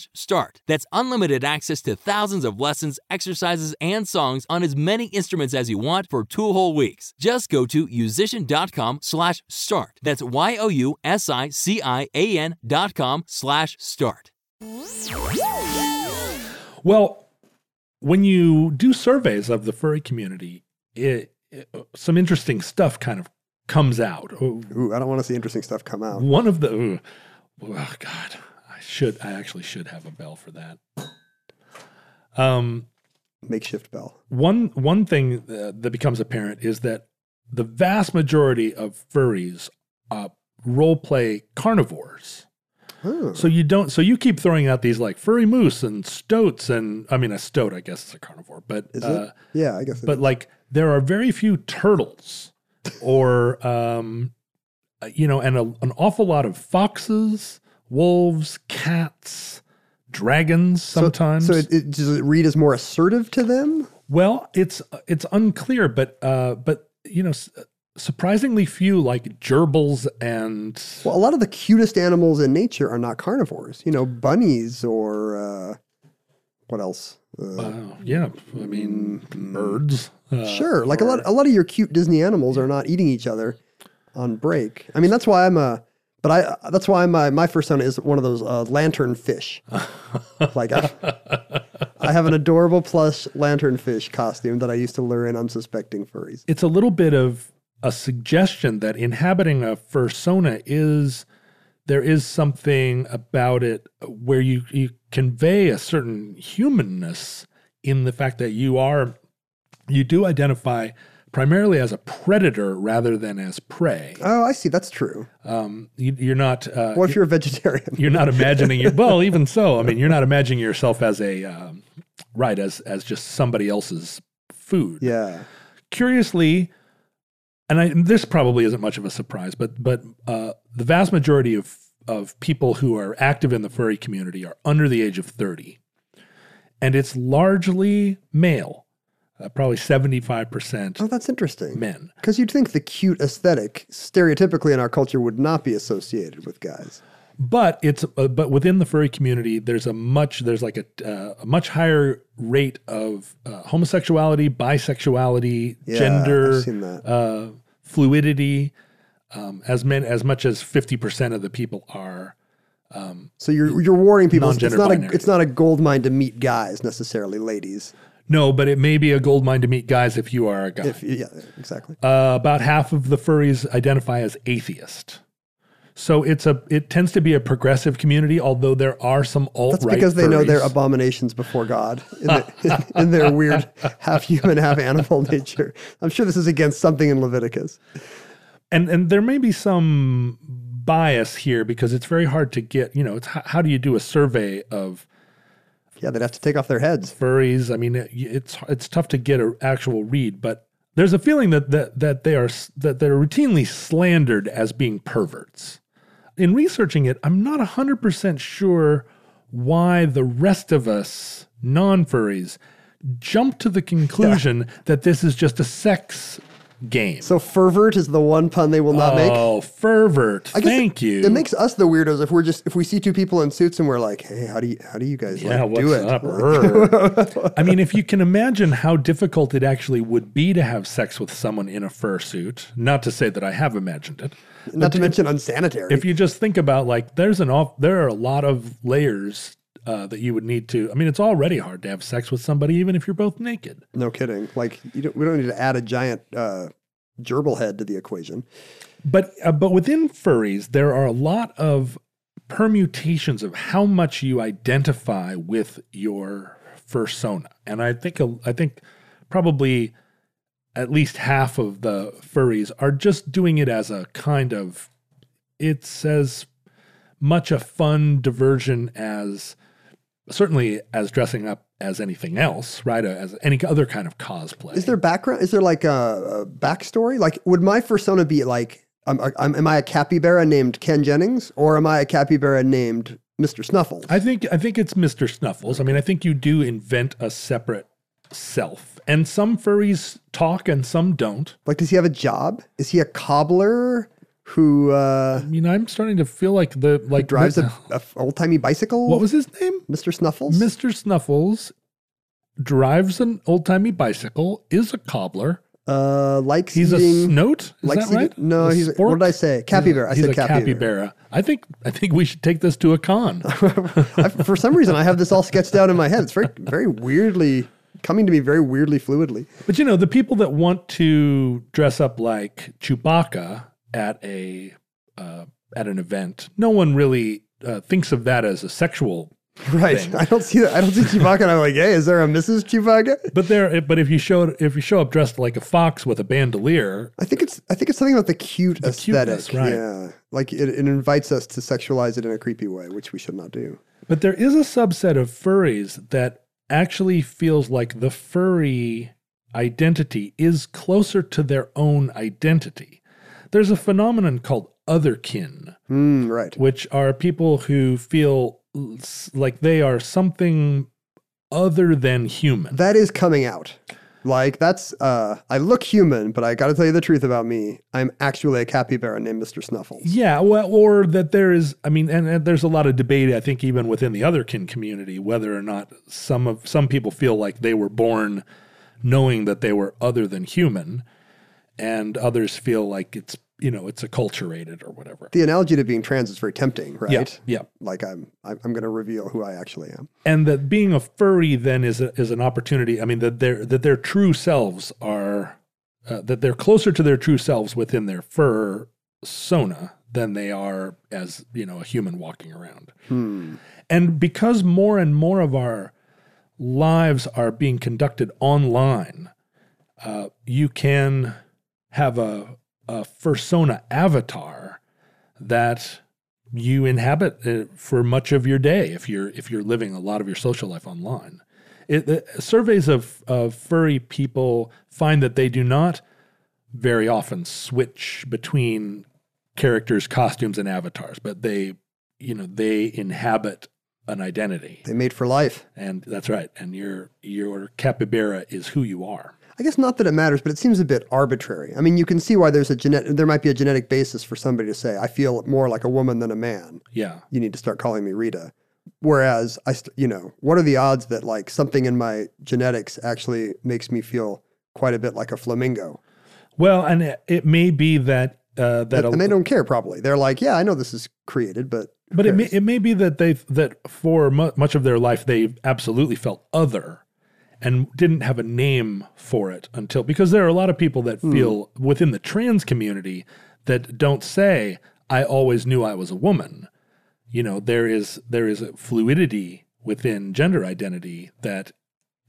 start. That's unlimited access to thousands of lessons, exercises, and songs on as many instruments as you want for two whole weeks. Just go to yousician.com slash start. That's Y-O-U-S-I-C-I-A-N dot com slash start. Well, when you do surveys of the furry community, it, it- some interesting stuff kind of comes out. Oh, Ooh, I don't want to see interesting stuff come out. One of the ooh, oh god, I should I actually should have a bell for that. Um, Makeshift bell. one one thing uh, that becomes apparent is that the vast majority of furries uh, role play carnivores. So you don't. So you keep throwing out these like furry moose and stoats, and I mean a stoat, I guess is a carnivore, but Is uh, it? Yeah, I guess. it but is. like there are very few turtles, (laughs) or um, uh, you know, and a, an awful lot of foxes, wolves, cats, dragons sometimes. So, it, it, does it read as more assertive to them? well, it's it's unclear, but uh, but you know, surprisingly few like gerbils and Well, a lot of the cutest animals in nature are not carnivores. You know, bunnies or uh, what else? Uh, uh, yeah, I mean birds. Uh, sure, like a lot. A lot of your cute Disney animals are not eating each other on break. I mean, that's why I'm a. But I. That's why my my son is one of those uh, lantern fish. (laughs) like I, I have an adorable plush lantern fish costume that I used to lure in unsuspecting furries. it's a little bit of a suggestion that inhabiting a fursona is there is something about it where you you convey a certain humanness in the fact that you are you do identify primarily as a predator rather than as prey. Oh, I see. That's true. Um, you, you're not. Uh, What if you're a vegetarian? you're not imagining your (laughs) well even so i mean you're not imagining yourself as a um, right as as just somebody else's food yeah. curiously and I, this probably isn't much of a surprise but but uh, the vast majority of of people who are active in the furry community are under the age of 30 and it's largely male uh, probably 75% Oh, that's interesting. men Because you'd think the cute aesthetic, stereotypically in our culture, would not be associated with guys. but it's uh, but within the furry community there's a much there's like a, uh, a much higher rate of uh, homosexuality bisexuality Yeah, gender I've seen that. uh, fluidity um, as men as much as 50% of the people are So you're you're warning people. It's not a it's not a gold mine to meet guys necessarily, ladies. No but it may be a gold mine to meet guys if you are a guy If yeah, exactly. uh, about half of the furries identify as atheist so it's a it tends to be a progressive community although there are some alt That's because they know they're abominations before God in, the, (laughs) in their weird half human, half animal (laughs) nature. I'm sure this is against something in Leviticus. and and there may be some bias here because it's very hard to get you know it's how, how do you do a survey of Yeah, they'd have to take off their heads. furries i mean it, it's it's tough to get an actual read but there's a feeling that that that they are that they're routinely slandered as being perverts in researching it i'm not 100% sure why the rest of us non-furries jump to the conclusion that this is just a sex game So fervent is the one pun they will not make. oh fervert I guess thank it, you It makes us the weirdos if we're just if we see two people in suits and we're like, hey, how do you how do you guys Yeah, like, do what's it? (laughs) I mean, if you can imagine how difficult it actually would be to have sex with someone in a fursuit, not to say that I have imagined it. Not to mention unsanitary. If you just think about like, there's an off, there are a lot of layers uh, that you would need to. I mean, it's already hard to have sex with somebody, even if you're both naked. no kidding. Like you don't, we don't need to add a giant uh, gerbil head to the equation. But uh, but within furries, there are a lot of permutations of how much you identify with your fursona, and I think a- I think probably at least half of the furries are just doing it as a kind of it's as much a fun diversion as certainly as dressing up as anything else, right? Uh, as any other kind of cosplay. Is there background? Is there like a, a backstory? Like, would my persona be like, I'm, I'm, am I a capybara named Ken Jennings, or am I a capybara named Mr. Snuffles? I think I think it's Mr. Snuffles. I mean, I think you do invent a separate self. And some furries talk and some don't. like, does he have a job? Is he a cobbler who uh, I mean, I'm starting to feel like the like drives the- a, a old timey bicycle? what was his name? Mr. Snuffles? Mr. Snuffles drives an old timey bicycle, is a cobbler. uh, likes He's a eating. snote. Is likes that right? eating- no, A he's a- spork? what did I say? Capybara. I he's said a capybara. capybara. I think I think we should take this to a con. (laughs) I, for some reason, I have this all sketched out in my head. It's very, very weirdly coming to me, very weirdly fluidly. But you know, the people that want to dress up like Chewbacca at a uh, at an event, no one really uh, thinks of that as a sexual. Right. Thing. I don't see that. I don't see Chewbacca, and I'm like, hey, is there a Mrs. Chewbacca? But there, but if you show if you show up dressed like a fox with a bandolier, I think it's I think it's something about the cute The aesthetic. cuteness, right. Yeah. Like it, it invites us to sexualize it in a creepy way, which we should not do. but there is a subset of furries that actually feels like the furry identity is closer to their own identity. There's a phenomenon called otherkin. Mm, right. which are people who feel like they are something other than human. That is coming out. Like that's uh I look human, but I gotta tell you the truth about me. I'm actually a capybara named Mr. Snuffles. yeah, well, or that there is. I mean, and, and there's a lot of debate. I think even within the otherkin community, whether or not some of some people feel like they were born knowing that they were other than human, and others feel like it's you know it's acculturated or whatever. The analogy to being trans is very tempting, right? Yeah, yeah. Like I'm I'm, I'm gonna reveal who I actually am. and that being a furry then is a, is an opportunity. I mean that their that their true selves are uh, that they're closer to their true selves within their fur sona than they are as you know a human walking around. Hmm. And because more and more of our lives are being conducted online, uh, you can have a, a persona avatar that you inhabit uh, for much of your day if you're if you're living a lot of your social life online. It, the surveys of, of furry people find that they do not very often switch between characters, costumes, and avatars, but they, you know, they inhabit an identity, They made for life. and that's right. And your your capybara is who you are. I guess not that it matters, but it seems a bit arbitrary. I mean, you can see why there's a genetic, there might be a genetic basis for somebody to say, I feel more like a woman than a man. Yeah, You need to start calling me Rita. Whereas I, st- you know, what are the odds that like something in my genetics actually makes me feel quite a bit like a flamingo? Well, and it, it may be that uh, that and a- they don't care probably. They're like, yeah, I know this is created, but But it may, it may be that they that for mu- much of their life they absolutely felt other and didn't have a name for it until because there are a lot of people that hmm. feel within the trans community that don't say I always knew I was a woman. You know, there is there is a fluidity within gender identity that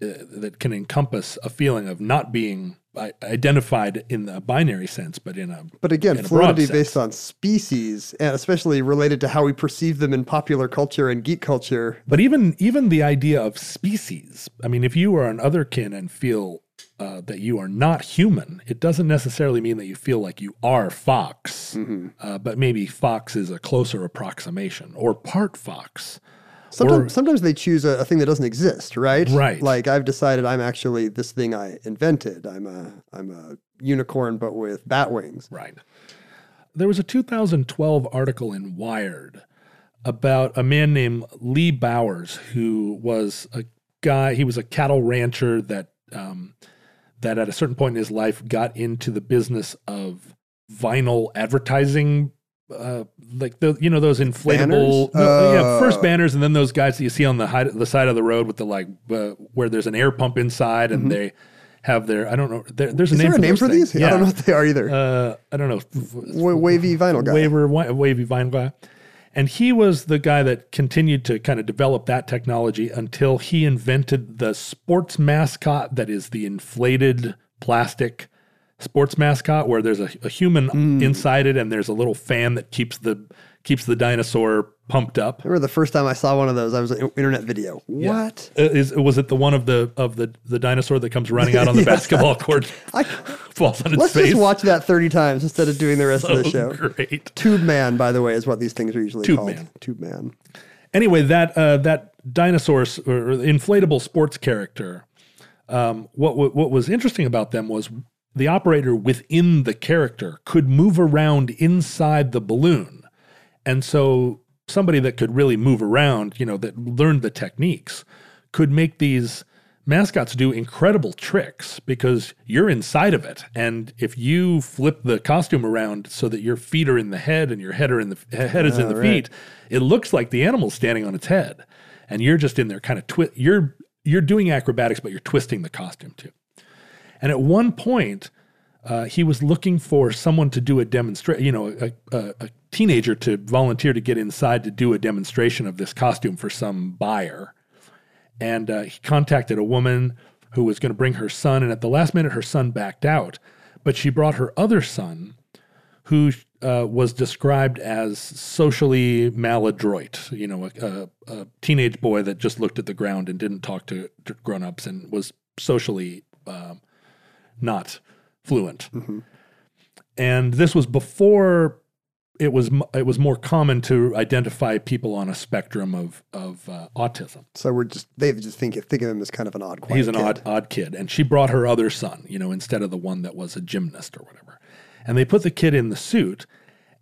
that can encompass a feeling of not being identified in the binary sense, but in a But again, in a fluidity based on species, and especially related to how we perceive them in popular culture and geek culture. But even even the idea of species, I mean, if you are an otherkin and feel uh, that you are not human, it doesn't necessarily mean that you feel like you are fox. Uh, but maybe fox is a closer approximation, or part fox. Sometimes, Or- sometimes they choose a, a thing that doesn't exist, right? Right. Like I've decided I'm actually this thing I invented. I'm a I'm a unicorn, but with bat wings. Right. There was a 2012 article in Wired about a man named Lee Bowers, who was a guy. He was a cattle rancher that um, that at a certain point in his life got into the business of vinyl advertising. Uh, like the you know those inflatable no, yeah first Oh. banners and then those guys that you see on the high, the side of the road with the like uh, where there's an air pump inside and they have their I don't know there, there's a Mm-hmm. Is name there a for name for these? I don't know what they are either. Uh, I don't know. Wa- wavy vinyl guy. Waver, wavy vinyl guy. And he was the guy that continued to kind of develop that technology until he invented the sports mascot that is the inflated plastic sports mascot where there's a, a human Hmm. inside it and there's a little fan that keeps the keeps the dinosaur pumped up. I remember the first time I saw one of those, I was an internet video. Yeah. What? Uh, Is was it the one of the of the the dinosaur that comes running out on the (laughs) basketball court, I, (laughs) falls on its let's face? just watch that 30 times instead of doing the rest of the show. great. Tube Man, by the way, is what these things are usually Tube called. Man. Tube Man. anyway, that uh, that dinosaur or inflatable sports character. Um, what wa- what was interesting about them was the operator within the character could move around inside the balloon, and so somebody that could really move around, you know, that learned the techniques, could make these mascots do incredible tricks because you're inside of it. And if you flip the costume around so that your feet are in the head and your head are in the head is in the ah, right. feet it looks like the animal's standing on its head. And you're just in there kind of twist you're you're doing acrobatics but you're twisting the costume too and at one point uh, he was looking for someone to do a demonstration you know a, a, a teenager to volunteer to get inside to do a demonstration of this costume for some buyer. And uh, he contacted a woman who was going to bring her son and at the last minute her son backed out. But she brought her other son who uh, was described as socially maladroit you know a, a, teenage boy that just looked at the ground and didn't talk to, to grown-ups and was socially um, not fluent and this was before it was it was more common to identify people on a spectrum of of uh, autism So we're just, they just think, think of him as kind of an odd He's an kid. odd odd kid, and she brought her other son, you know, instead of the one that was a gymnast or whatever. And they put the kid in the suit,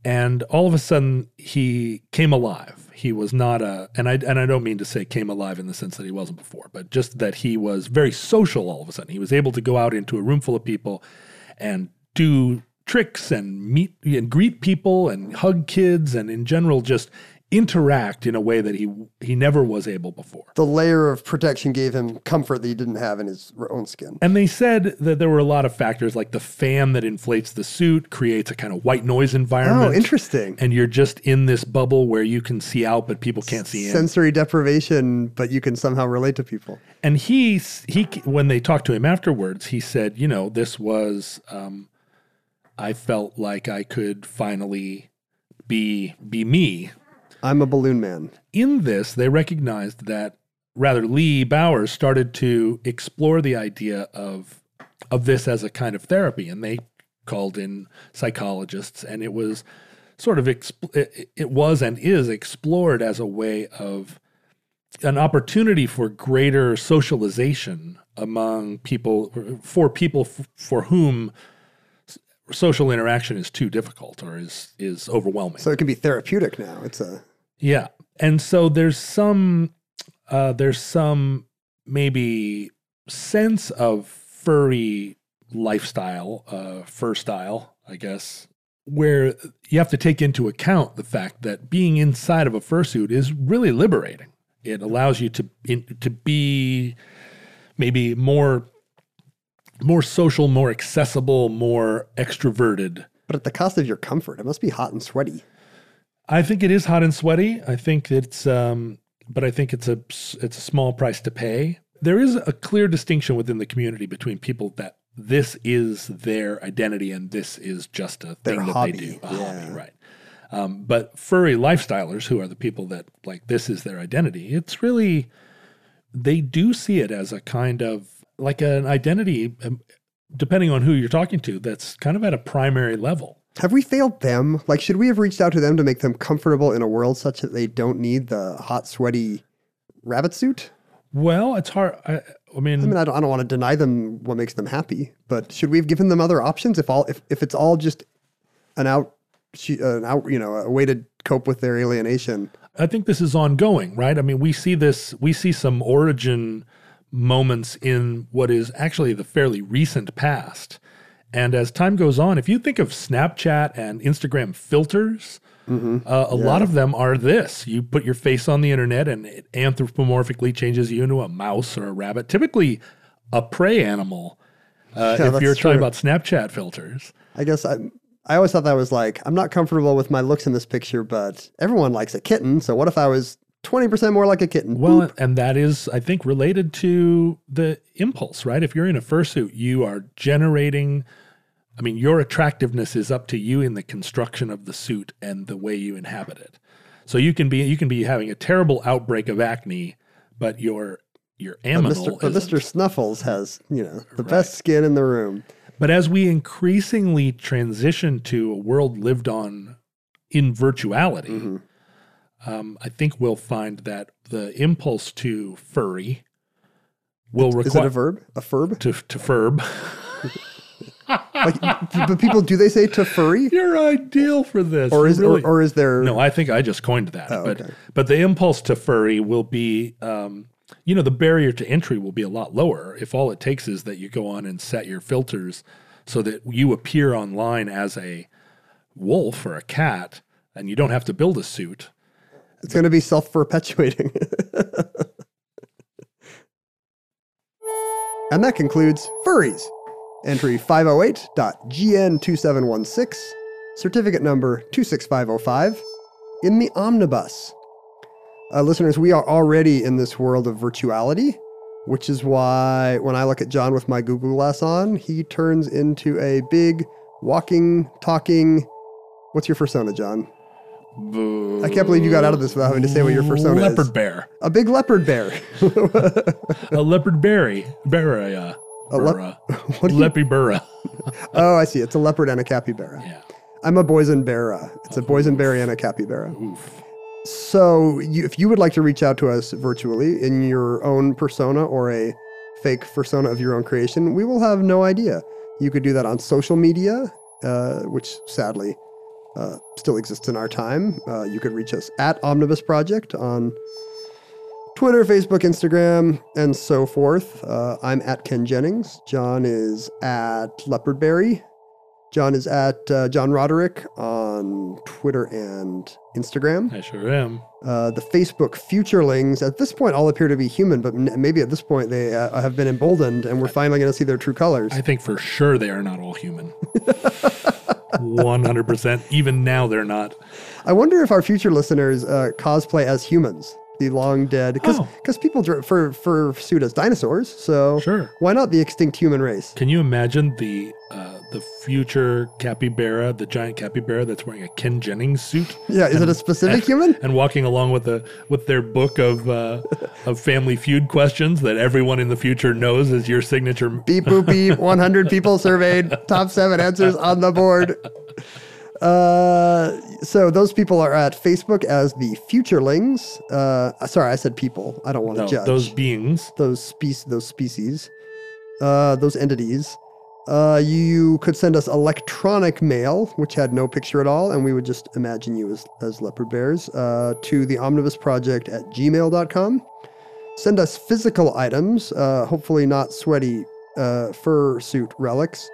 and all of a sudden he came alive. He was not a, and I and I don't mean to say came alive in the sense that he wasn't before, but just that he was very social. All of a sudden, he was able to go out into a room full of people and do tricks and meet and greet people and hug kids and in general just interact in a way that he he never was able before. The layer of protection gave him comfort that he didn't have in his own skin. And they said that there were a lot of factors like the fan that inflates the suit creates a kind of white noise environment. Oh, interesting. And you're just in this bubble where you can see out, but people can't see in. Sensory deprivation, but you can somehow relate to people. And he he when they talked to him afterwards, he said, you know, this was um, I felt like I could finally be be me. I'm a balloon man. In this, they recognized that rather Lee Bowers started to explore the idea of of this as a kind of therapy, and they called in psychologists, and it was sort of exp- it, it was and is explored as a way of an opportunity for greater socialization among people for people f- for whom social interaction is too difficult or is is overwhelming. So it can be therapeutic now. It's a Yeah. And so there's some uh there's some maybe sense of furry lifestyle, uh fur style, I guess, where you have to take into account the fact that being inside of a fursuit is really liberating. It allows you to in, to be maybe more more social, more accessible, more extroverted. but at the cost of your comfort. It must be hot and sweaty. I think it is hot and sweaty. I think it's, um, but I think it's a it's a small price to pay. There is a clear distinction within the community between people that this is their identity and this is just a Their thing that hobby, they do, a yeah. hobby, right? Um, but furry lifestylers, who are the people that like this is their identity, it's really they do see it as a kind of like an identity, um, depending on who you're talking to. That's kind of at a primary level. Have we failed them? Like, should we have reached out to them to make them comfortable in a world such that they don't need the hot, sweaty rabbit suit? Well, it's hard. I, I mean, I mean, I don't, I don't want to deny them what makes them happy, but should we have given them other options? If all, if, if it's all just an out, an out, you know, a way to cope with their alienation. I think this is ongoing, right? I mean, we see this, we see some origin moments in what is actually the fairly recent past. And as time goes on, if you think of Snapchat and Instagram filters, uh, a lot of them are this. You put your face on the internet and it anthropomorphically changes you into a mouse or a rabbit, typically a prey animal. Uh, Yeah, if you're talking about Snapchat filters. I guess I, I always thought that was like, I'm not comfortable with my looks in this picture, but everyone likes a kitten. So what if I was 20% more like a kitten? Well, and that is, I think, related to the impulse, right? If you're in a fursuit, you are generating. I mean, your attractiveness is up to you in the construction of the suit and the way you inhabit it. So you can be you can be having a terrible outbreak of acne, but your your But Mr. but. Mr. Snuffles has, you know, the best skin in the room. But as we increasingly transition to a world lived on in virtuality, Mm-hmm. Um, I think we'll find that the impulse to furry will Is it a require verb? A verb? to to furb. (laughs) Like, but people, do they say to furry? You're ideal for this. Or is, really. or, or is there? no, I think I just coined that. Oh, but okay. but the impulse to furry will be, um, you know, the barrier to entry will be a lot lower if all it takes is that you go on and set your filters so that you appear online as a wolf or a cat, and you don't have to build a suit. It's going to be self perpetuating. (laughs) and that concludes Furries. Entry 508.GN2716, certificate number 26505, in the omnibus. Uh, listeners, we are already in this world of virtuality, which is why when I look at John with my Google Glass on, he turns into a big, walking, talking. What's your persona, John? I can't believe you got out of this without having to say what your persona leopard is. Leopard bear, A big leopard bear. (laughs) a leopard berry, berry, uh, A burra, (laughs) what you- (laughs) oh, I see. It's a leopard and a capybara. Yeah. I'm a boysenberry. It's a boysenberry and a capybara. So, you, if you would like to reach out to us virtually in your own persona or a fake persona of your own creation, we will have no idea. You could do that on social media, uh, which sadly uh, still exists in our time. Uh, you could reach us at Omnibus Project on Twitter, Facebook, Instagram, and so forth. Uh, I'm at Ken Jennings. John is at Leopardberry. John is at uh, John Roderick on Twitter and Instagram. I sure am. Uh, the Facebook Futurelings at this point all appear to be human, but n- maybe at this point they uh, have been emboldened and we're finally going to see their true colors. I think for sure they are not all human. (laughs) 100%. Even now, they're not. I wonder if our future listeners uh, cosplay as humans, the long dead, because Oh. people dr- for for suit as dinosaurs. So Sure. why not the extinct human race? Can you imagine the uh, the future capybara, the giant capybara that's wearing a Ken Jennings suit? Yeah, is it a specific (laughs) human? and walking along with the with their book of uh, of Family Feud questions that everyone in the future knows is your signature. Beep boop beep. (laughs) 100 people surveyed. Top seven answers on the board. Uh, so those people are at Facebook as the Futurelings. Uh, sorry, I said people. I don't want to No, judge those beings. those species. Those species. Uh, those entities. Uh, you could send us electronic mail, which had no picture at all, and we would just imagine you as, as leopard bears, uh, to the omnibus project at gmail.com. Send us physical items, uh, hopefully not sweaty uh, fursuit relics,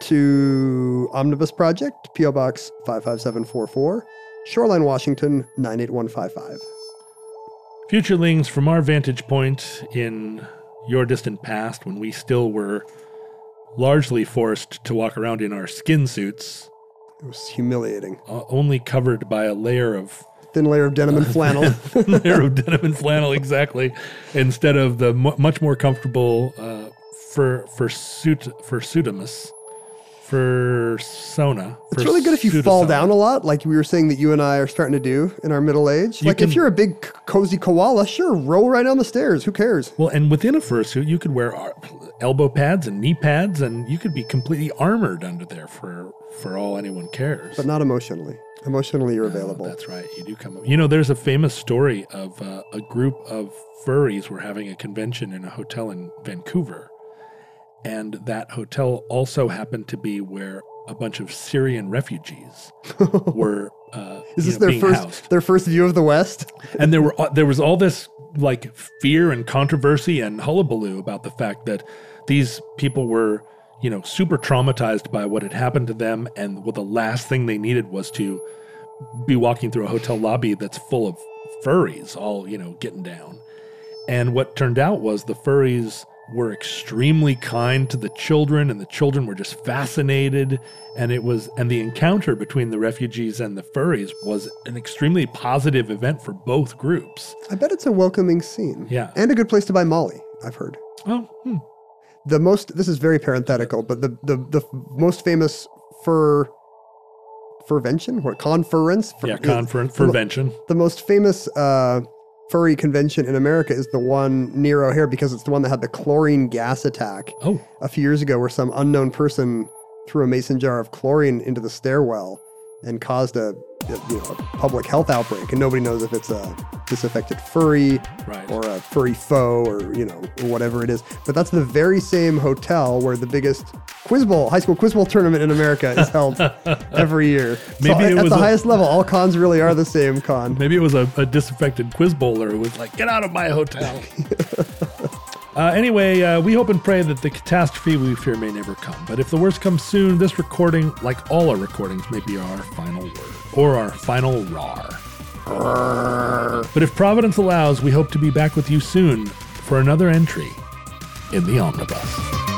to Omnibus Project, P.O. Box 55744, Shoreline, Washington 98155. Futurelings, from our vantage point in your distant past, when we still were largely forced to walk around in our skin suits, It was humiliating. uh, only covered by a layer of Thin layer of denim and (laughs) flannel. (laughs) layer of denim and flannel, exactly, instead of the mu much more comfortable uh, fur fursuit fursuitimus, fursona. It's really good if you fall down a lot, like we were saying that you and I are starting to do in our middle age. You like if you're a big cozy koala, sure, roll right down the stairs. Who cares? Well, and within a fursuit, you could wear ar- elbow pads and knee pads, and you could be completely armored under there for for all anyone cares. But not emotionally. Emotionally, you're Oh, available. that's right. You do come. Up. You know, there's a famous story of uh, a group of furries were having a convention in a hotel in Vancouver, and that hotel also happened to be where a bunch of Syrian refugees (laughs) were. Uh, Is this know, their first housed. their first view of the West? and there were uh, there was all this like fear and controversy and hullabaloo about the fact that these people were you know super traumatized by what had happened to them and what the last thing they needed was to be walking through a hotel lobby that's full of furries all you know getting down and what turned out was the furries were extremely kind to the children and the children were just fascinated and it was and the encounter between the refugees and the furries was an extremely positive event for both groups I bet it's a welcoming scene. Yeah. And a good place to buy Molly, I've heard. oh hmm. The most, this is very parenthetical, but the, the, the most famous fur, furvention, what, conference? Yeah conference the mo- prevention The most famous uh, furry convention in America is the one near O'Hare because it's the one that had the chlorine gas attack oh. a few years ago, where some unknown person threw a mason jar of chlorine into the stairwell and caused a, you know, a public health outbreak. And nobody knows if it's a disaffected furry right or a furry foe or you know whatever it is. But that's the very same hotel where the biggest quiz bowl, high school quiz bowl tournament in America is held (laughs) every year. Maybe at, it at was the a- highest level, all cons really are the same con. Maybe it was a, a disaffected quiz bowler who was like, get out of my hotel. (laughs) uh, anyway, uh, we hope and pray that the catastrophe we fear may never come. But if the worst comes soon, this recording, like all our recordings, may be our final word or our final rar. But if Providence allows, we hope to be back with you soon for another entry in the omnibus.